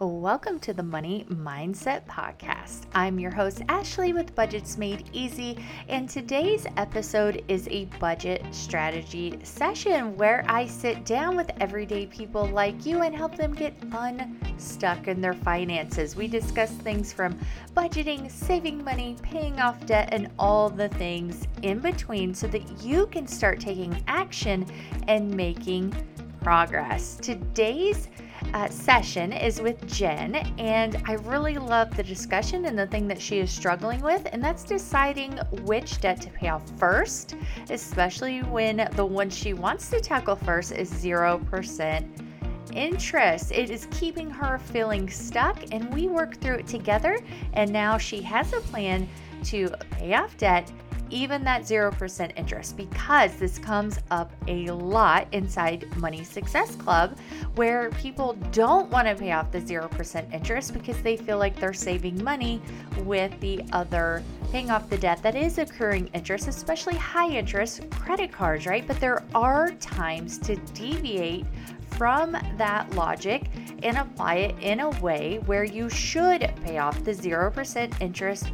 Welcome to the Money Mindset Podcast. I'm your host, Ashley, with Budgets Made Easy, and today's episode is a budget strategy session where I sit down with everyday people like you and help them get unstuck in their finances. We discuss things from budgeting, saving money, paying off debt, and all the things in between so that you can start taking action and making progress. Today's uh, session is with Jen, and I really love the discussion and the thing that she is struggling with, and that's deciding which debt to pay off first, especially when the one she wants to tackle first is 0% interest. It is keeping her feeling stuck, and we work through it together. And now she has a plan to pay off debt even that 0% interest because this comes up a lot inside Money Success Club where people don't want to pay off the 0% interest because they feel like they're saving money with the other paying off the debt that is accruing interest, especially high interest credit cards, right? But there are times to deviate from that logic and apply it in a way where you should pay off the 0% interest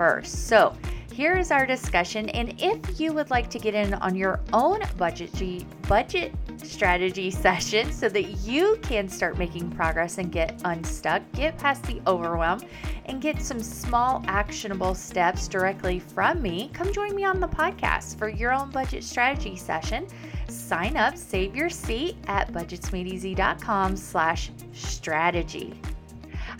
first. So, here is our discussion. And if you would like to get in on your own budget budget strategy session so that you can start making progress and get unstuck, get past the overwhelm, and get some small actionable steps directly from me, come join me on the podcast for your own budget strategy session. Sign up, save your seat at budgetsmadeeasy.com slash strategy.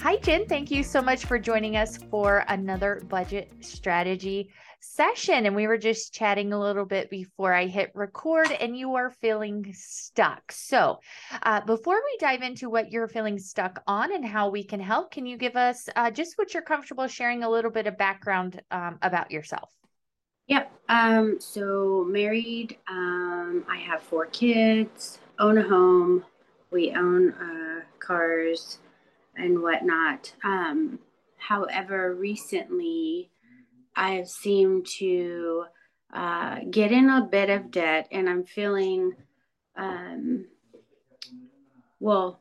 Hi, Jen. Thank you so much for joining us for another budget strategy session. And we were just chatting a little bit before I hit record, and you are feeling stuck. So, uh, before we dive into what you're feeling stuck on and how we can help, can you give us uh, just what you're comfortable sharing a little bit of background um, about yourself? Yep. Um, so, married, um, I have four kids, own a home, we own uh, cars and whatnot. Um, however, recently I have seemed to uh, get in a bit of debt, and I'm feeling, um, well,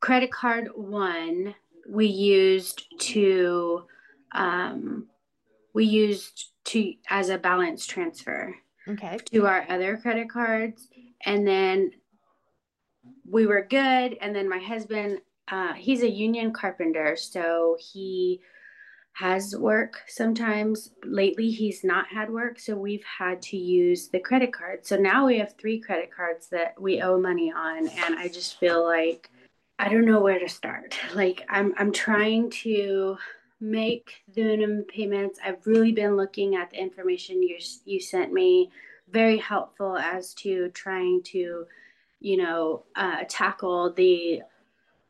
credit card one we used to um, we used to as a balance transfer okay. to our other credit cards. And then we were good. And then my husband uh, he's a union carpenter, so he has work sometimes. Lately, he's not had work, so we've had to use the credit card. So now we have three credit cards that we owe money on, and I just feel like I don't know where to start. Like I'm I'm trying to make the minimum payments. I've really been looking at the information you you sent me, very helpful as to trying to, you know, uh, tackle the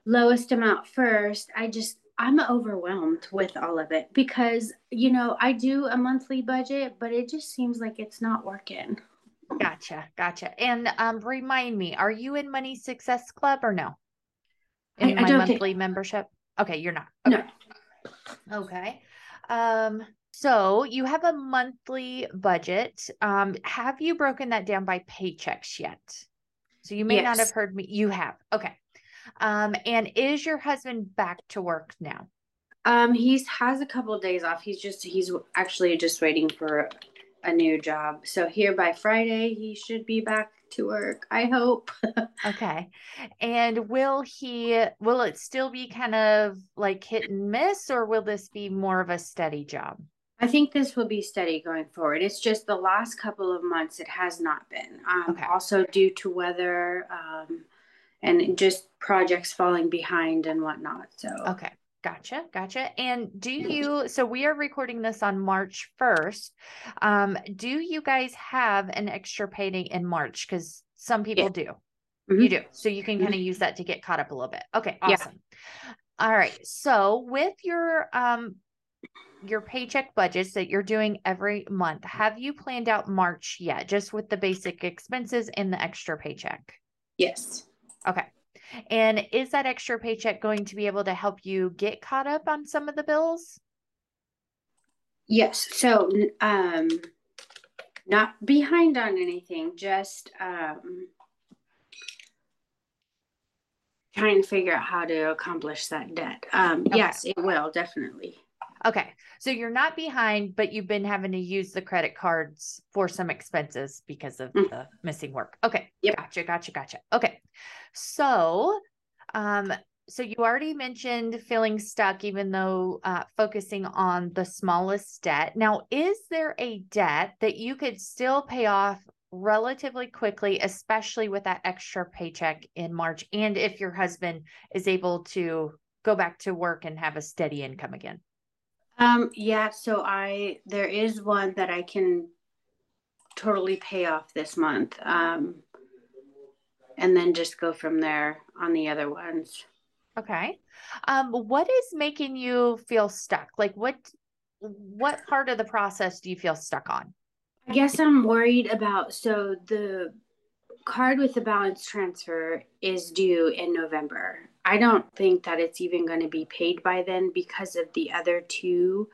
lowest amount first, I just I'm overwhelmed with all of it because you know I do a monthly budget, but it just seems like it's not working. Gotcha, gotcha. And um, remind me, are you in Money Success Club or no? In I, I my monthly membership? Okay, you're not. Okay. No. Okay. Um, so you have a monthly budget. Um, have you broken that down by paychecks yet? So you may yes. not have heard me. You have. Okay. Um, and is your husband back to work now? Um, he's has a couple of days off. He's just he's actually just waiting for a new job. So here by Friday he should be back to work. I hope. okay. And will he will it still be kind of like hit and miss or will this be more of a steady job? I think this will be steady going forward. It's just the last couple of months it has not been. Um, okay. Also due to weather, um, and just projects falling behind and whatnot. So, okay. Gotcha. Gotcha. And do you, so we are recording this on March 1st. Um, do you guys have an extra payday in March? Because some people yeah. do. Mm-hmm. You do. So you can kind of mm-hmm. use that to get caught up a little bit. Okay. Awesome. Yeah. All right. So with your, um, your paycheck budgets that you're doing every month, have you planned out March yet? Just with the basic expenses and the extra paycheck? Yes. Okay. And is that extra paycheck going to be able to help you get caught up on some of the bills? Yes. So, um, not behind on anything, just, um, trying to figure out how to accomplish that debt. Um, okay. Yes, it will definitely. Okay. So you're not behind, but you've been having to use the credit cards for some expenses because of mm. the missing work. Okay. Yep. Gotcha. Gotcha. Gotcha. Okay. So, um, so you already mentioned feeling stuck, even though uh, focusing on the smallest debt. Now, is there a debt that you could still pay off relatively quickly, especially with that extra paycheck in March? And if your husband is able to go back to work and have a steady income again? Um, yeah, so I there is one that I can totally pay off this month. Um, and then just go from there on the other ones. Okay. Um, what is making you feel stuck? Like what what part of the process do you feel stuck on? I guess I'm worried about so the card with the balance transfer is due in November. I don't think that it's even going to be paid by then because of the other two.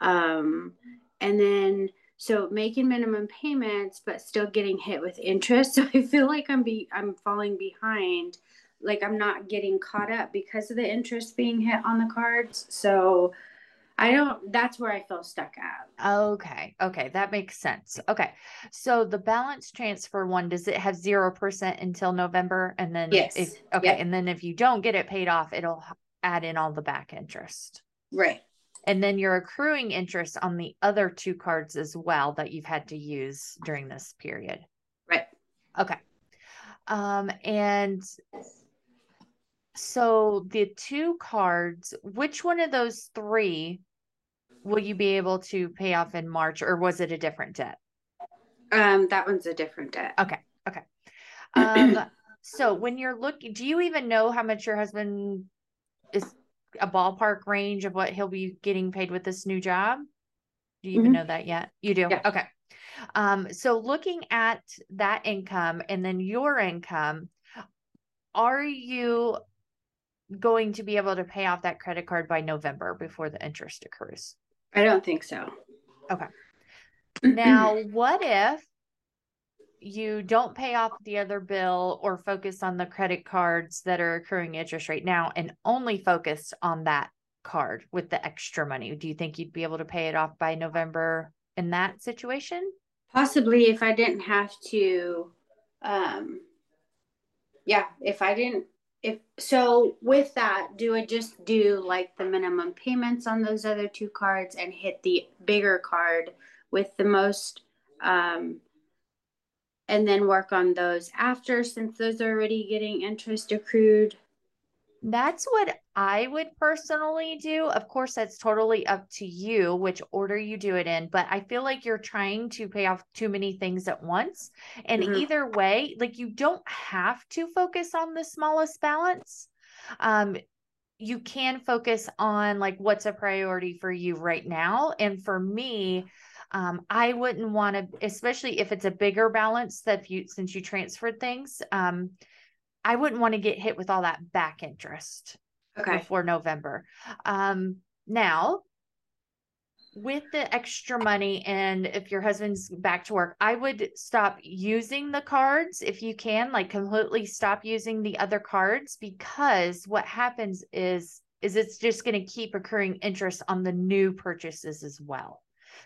Um, and then so making minimum payments but still getting hit with interest. So I feel like I'm be I'm falling behind. Like I'm not getting caught up because of the interest being hit on the cards. So I don't, that's where I feel stuck at. Okay. Okay. That makes sense. Okay. So the balance transfer one, does it have 0% until November? And then, yes. If, okay. Yep. And then if you don't get it paid off, it'll add in all the back interest. Right. And then you're accruing interest on the other two cards as well that you've had to use during this period. Right. Okay. Um, and so the two cards, which one of those three will you be able to pay off in March or was it a different debt? Um, that one's a different debt. Okay. Okay. Um, so when you're looking, do you even know how much your husband is a ballpark range of what he'll be getting paid with this new job? Do you mm-hmm. even know that yet? You do? Yeah. Okay. Um, so looking at that income and then your income, are you going to be able to pay off that credit card by November before the interest accrues? I don't think so. Okay. now, what if you don't pay off the other bill or focus on the credit cards that are accruing interest right now and only focus on that card with the extra money? Do you think you'd be able to pay it off by November in that situation? Possibly if I didn't have to um yeah, if I didn't if so with that do i just do like the minimum payments on those other two cards and hit the bigger card with the most um and then work on those after since those are already getting interest accrued that's what I would personally do. Of course, that's totally up to you which order you do it in, but I feel like you're trying to pay off too many things at once. And mm-hmm. either way, like you don't have to focus on the smallest balance. Um, you can focus on like what's a priority for you right now. And for me, um, I wouldn't want to, especially if it's a bigger balance that you since you transferred things. Um, I wouldn't want to get hit with all that back interest okay. before November. Um, now, with the extra money and if your husband's back to work, I would stop using the cards if you can, like completely stop using the other cards because what happens is is it's just going to keep accruing interest on the new purchases as well.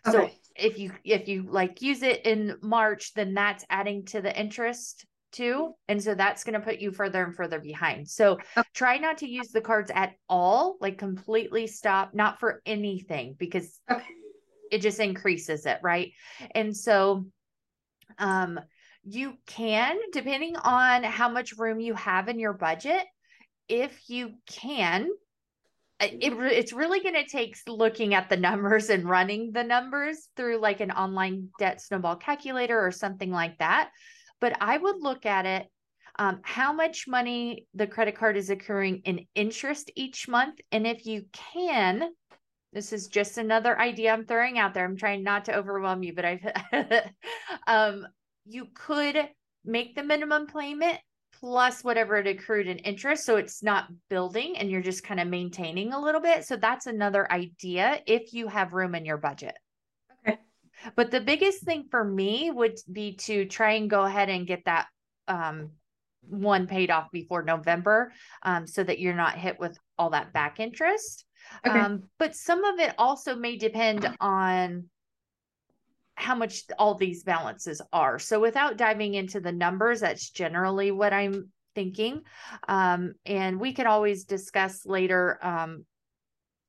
Okay. So if you if you like use it in March, then that's adding to the interest too. And so that's going to put you further and further behind. So okay. try not to use the cards at all, like completely stop, not for anything, because okay. it just increases it. Right. And so, um, you can, depending on how much room you have in your budget, if you can, it, it's really going to take looking at the numbers and running the numbers through like an online debt snowball calculator or something like that but I would look at it um, how much money the credit card is accruing in interest each month. And if you can, this is just another idea I'm throwing out there. I'm trying not to overwhelm you, but I've, um, you could make the minimum payment plus whatever it accrued in interest. So it's not building and you're just kind of maintaining a little bit. So that's another idea if you have room in your budget. But the biggest thing for me would be to try and go ahead and get that um, one paid off before November um, so that you're not hit with all that back interest. Okay. Um, but some of it also may depend on how much all these balances are. So without diving into the numbers, that's generally what I'm thinking. Um, and we could always discuss later um,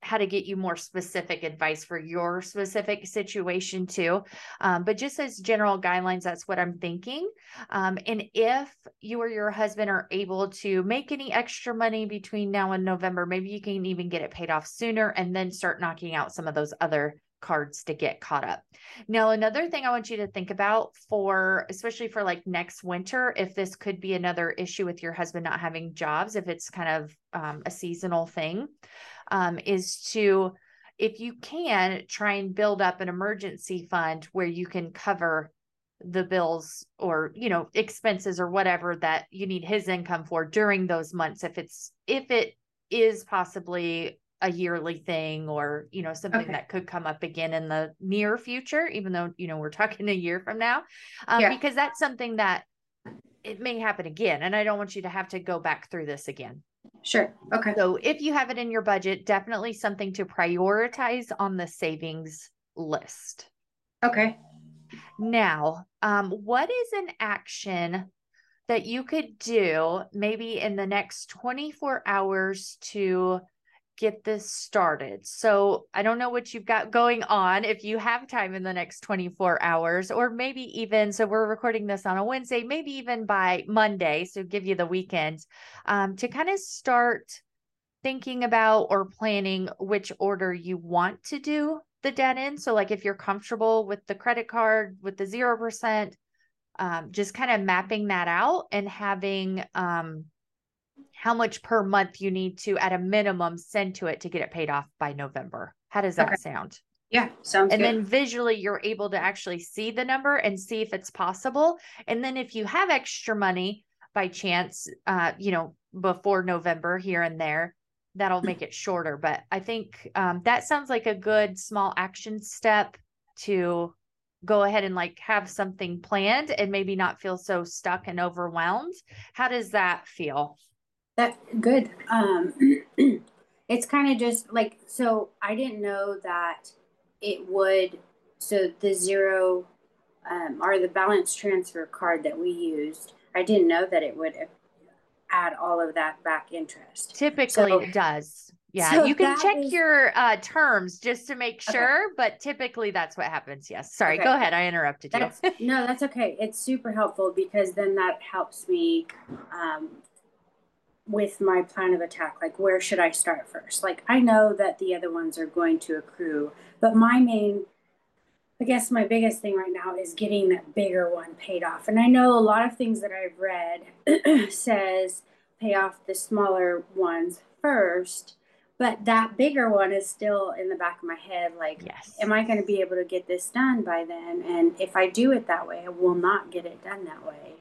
how to get you more specific advice for your specific situation too. Um, but just as general guidelines, that's what I'm thinking. Um, and if you or your husband are able to make any extra money between now and November, maybe you can even get it paid off sooner and then start knocking out some of those other cards to get caught up. Now, another thing I want you to think about for, especially for like next winter, if this could be another issue with your husband not having jobs, if it's kind of um, a seasonal thing, um, is to, if you can, try and build up an emergency fund where you can cover the bills or you know expenses or whatever that you need his income for during those months if it's if it is possibly a yearly thing or you know something okay. that could come up again in the near future even though you know we're talking a year from now um, yeah. because that's something that it may happen again and i don't want you to have to go back through this again. Sure okay. So if you have it in your budget definitely something to prioritize on the savings list. Okay. Now um, what is an action that you could do maybe in the next 24 hours to get this started. So I don't know what you've got going on if you have time in the next 24 hours, or maybe even, so we're recording this on a Wednesday, maybe even by Monday. So give you the weekend um, to kind of start thinking about or planning which order you want to do the debt in. So, like if you're comfortable with the credit card with the 0%, um, just kind of mapping that out and having, um, how much per month you need to at a minimum send to it to get it paid off by November. How does that okay. sound? Yeah, sounds good. and good. then visually you're able to actually see the number and see if it's possible. And then if you have extra money by chance, uh, you know, before November here and there, that'll make it shorter. But I think um, that sounds like a good small action step to go ahead and like have something planned and maybe not feel so stuck and overwhelmed. How does that feel? That good. Um, it's kind of just like so. I didn't know that it would. So the zero um, or the balance transfer card that we used, I didn't know that it would add all of that back interest. Typically, so, it does. Yeah, so you can check is... your uh, terms just to make sure, okay. but typically that's what happens. Yes. Sorry, okay. go ahead. I interrupted that's, you. no, that's okay. It's super helpful because then that helps me um, with my plan of attack like where should i start first? Like i know that the other ones are going to accrue but my main i guess my biggest thing right now is getting that bigger one paid off. And i know a lot of things that i've read says pay off the smaller ones first but that bigger one is still in the back of my head like yes. am i going to be able to get this done by then? And if i do it that way i will not get it done that way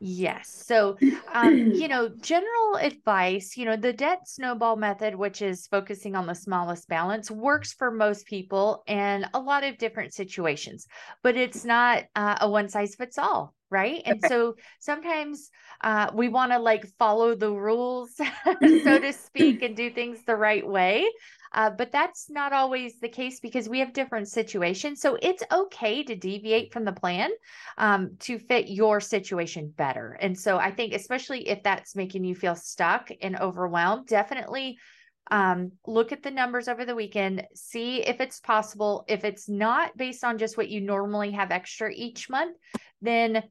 Yes. So, um, you know, general advice, you know, the debt snowball method, which is focusing on the smallest balance, works for most people in a lot of different situations, but it's not uh, a one size fits all. Right. And okay. so sometimes uh, we want to like follow the rules, so to speak, and do things the right way. Uh, but that's not always the case because we have different situations. So it's okay to deviate from the plan um, to fit your situation better. And so I think, especially if that's making you feel stuck and overwhelmed, definitely um, look at the numbers over the weekend, see if it's possible. If it's not based on just what you normally have extra each month, then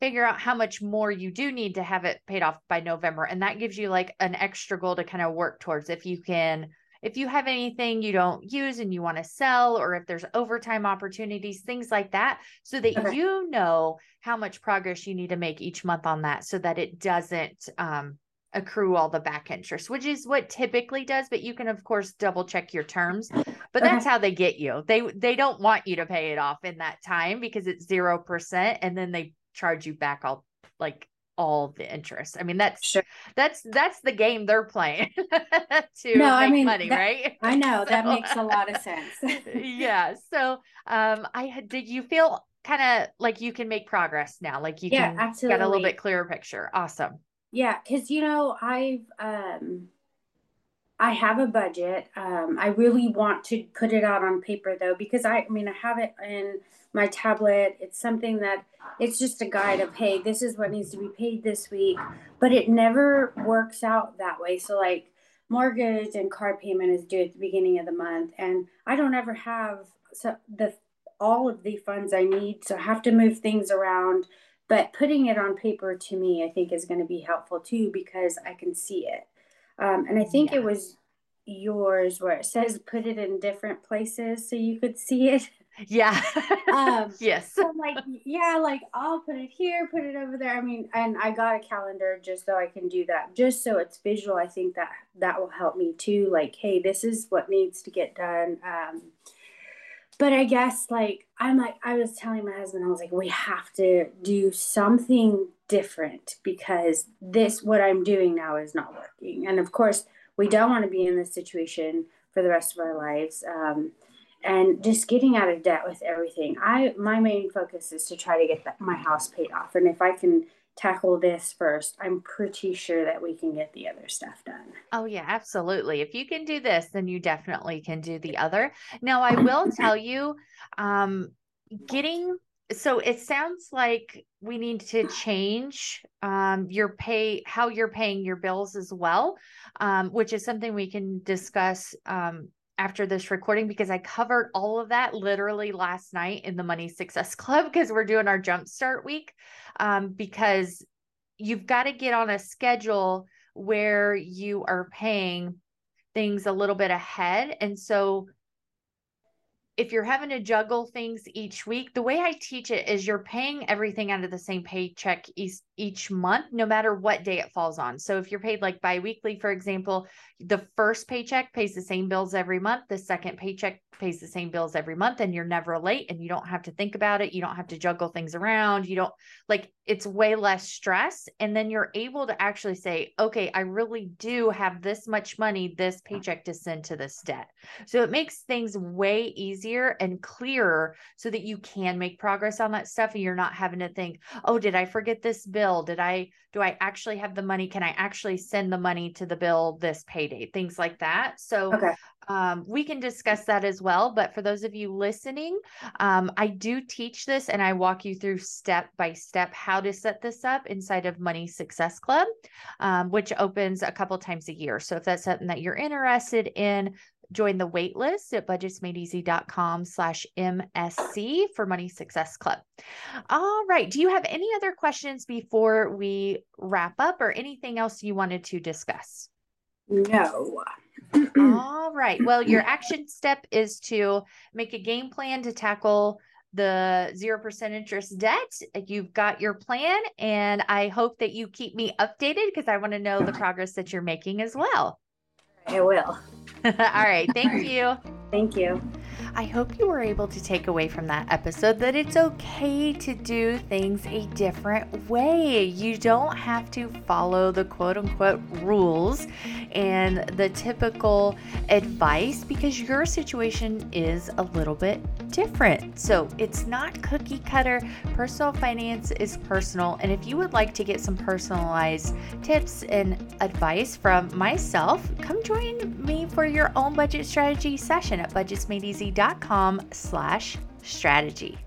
figure out how much more you do need to have it paid off by November. And that gives you like an extra goal to kind of work towards. If you can if you have anything you don't use and you want to sell, or if there's overtime opportunities, things like that, so that okay. you know how much progress you need to make each month on that so that it doesn't um, accrue all the back interest, which is what typically does. But you can, of course, double check your terms. But that's how they get you. They they don't want you to pay it off in that time because it's zero percent, and then they charge you back all like all the interest. I mean, that's sure. that's that's the game they're playing to no, make I mean, money, that, right? I know so, that makes a lot of sense. yeah. So, um, I had. Did you feel kind of like you can make progress now. Like you Yeah, can absolutely. get a little bit clearer picture. Awesome. Yeah, because you know, I've um I have a budget. Um I really want to put it out on paper though, because I, I mean I have it in my tablet. It's something that it's just a guide of hey, this is what needs to be paid this week, but it never works out that way. So like mortgage and car payment is due at the beginning of the month and I don't ever have so the all of the funds I need, so I have to move things around but putting it on paper to me i think is going to be helpful too because i can see it um, and i think Yeah. it was yours where it says put it in different places so you could see it Yeah. um, yes. so I'm like yeah like i'll put it here put it over there i mean and i got a calendar just so i can do that just so it's visual i think that that will help me too like hey this is what needs to get done um, but I guess like I'm like I was telling my husband I was like we have to do something different because this what I'm doing now is not working. And of course we don't want to be in this situation for the rest of our lives um, and just getting out of debt with everything. I my main focus is to try to get that, my house paid off. And if I can tackle this first I'm pretty sure that we can get the other stuff done Oh, yeah, absolutely. If you can do this, then you definitely can do the other. Now, I will tell you, um, getting so it sounds like we need to change um, your pay, how you're paying your bills as well, um, which is something we can discuss um, after this recording because I covered all of that literally last night in the Money Success Club because we're doing our Jumpstart week. Um, because you've got to get on a schedule where you are paying things a little bit ahead. And so if you're having to juggle things each week, the way I teach it is you're paying everything out of the same paycheck each, each month, no matter what day it falls on. So if you're paid like biweekly, for example, the first paycheck pays the same bills every month, the second paycheck pays the same bills every month, and you're never late and you don't have to think about it. You don't have to juggle things around. You don't like it's way less stress. And then you're able to actually say, okay, I really do have this much money, this paycheck to send to this debt. So it makes things way easier and clearer so that you can make progress on that stuff and you're not having to think, oh, did I forget this bill? Did I, do I actually have the money? Can I actually send the money to the bill this payday? Things like that. So okay um, we can discuss that as well. But for those of you listening, um, I do teach this and I walk you through step by step how to set this up inside of Money Success Club, um, which opens a couple times a year. So if that's something that you're interested in, join the wait list at budgetsmadeeasy.com slash MSC for Money Success Club. All right. Do you have any other questions before we wrap up or anything else you wanted to discuss? no All right. Well, your action step is to make a game plan to tackle the 0% interest debt. You've got your plan, and I hope that you keep me updated because I want to know the progress that you're making as well. I will All right. Thank you. thank you I hope you were able to take away from that episode that it's okay to do things a different way. You don't have to follow the quote unquote rules and the typical advice because your situation is a little bit different. So it's not cookie cutter. Personal finance is personal. And if you would like to get some personalized tips and advice from myself, come join me for your own budget strategy session at budgetsmadeeasy.com slash strategy.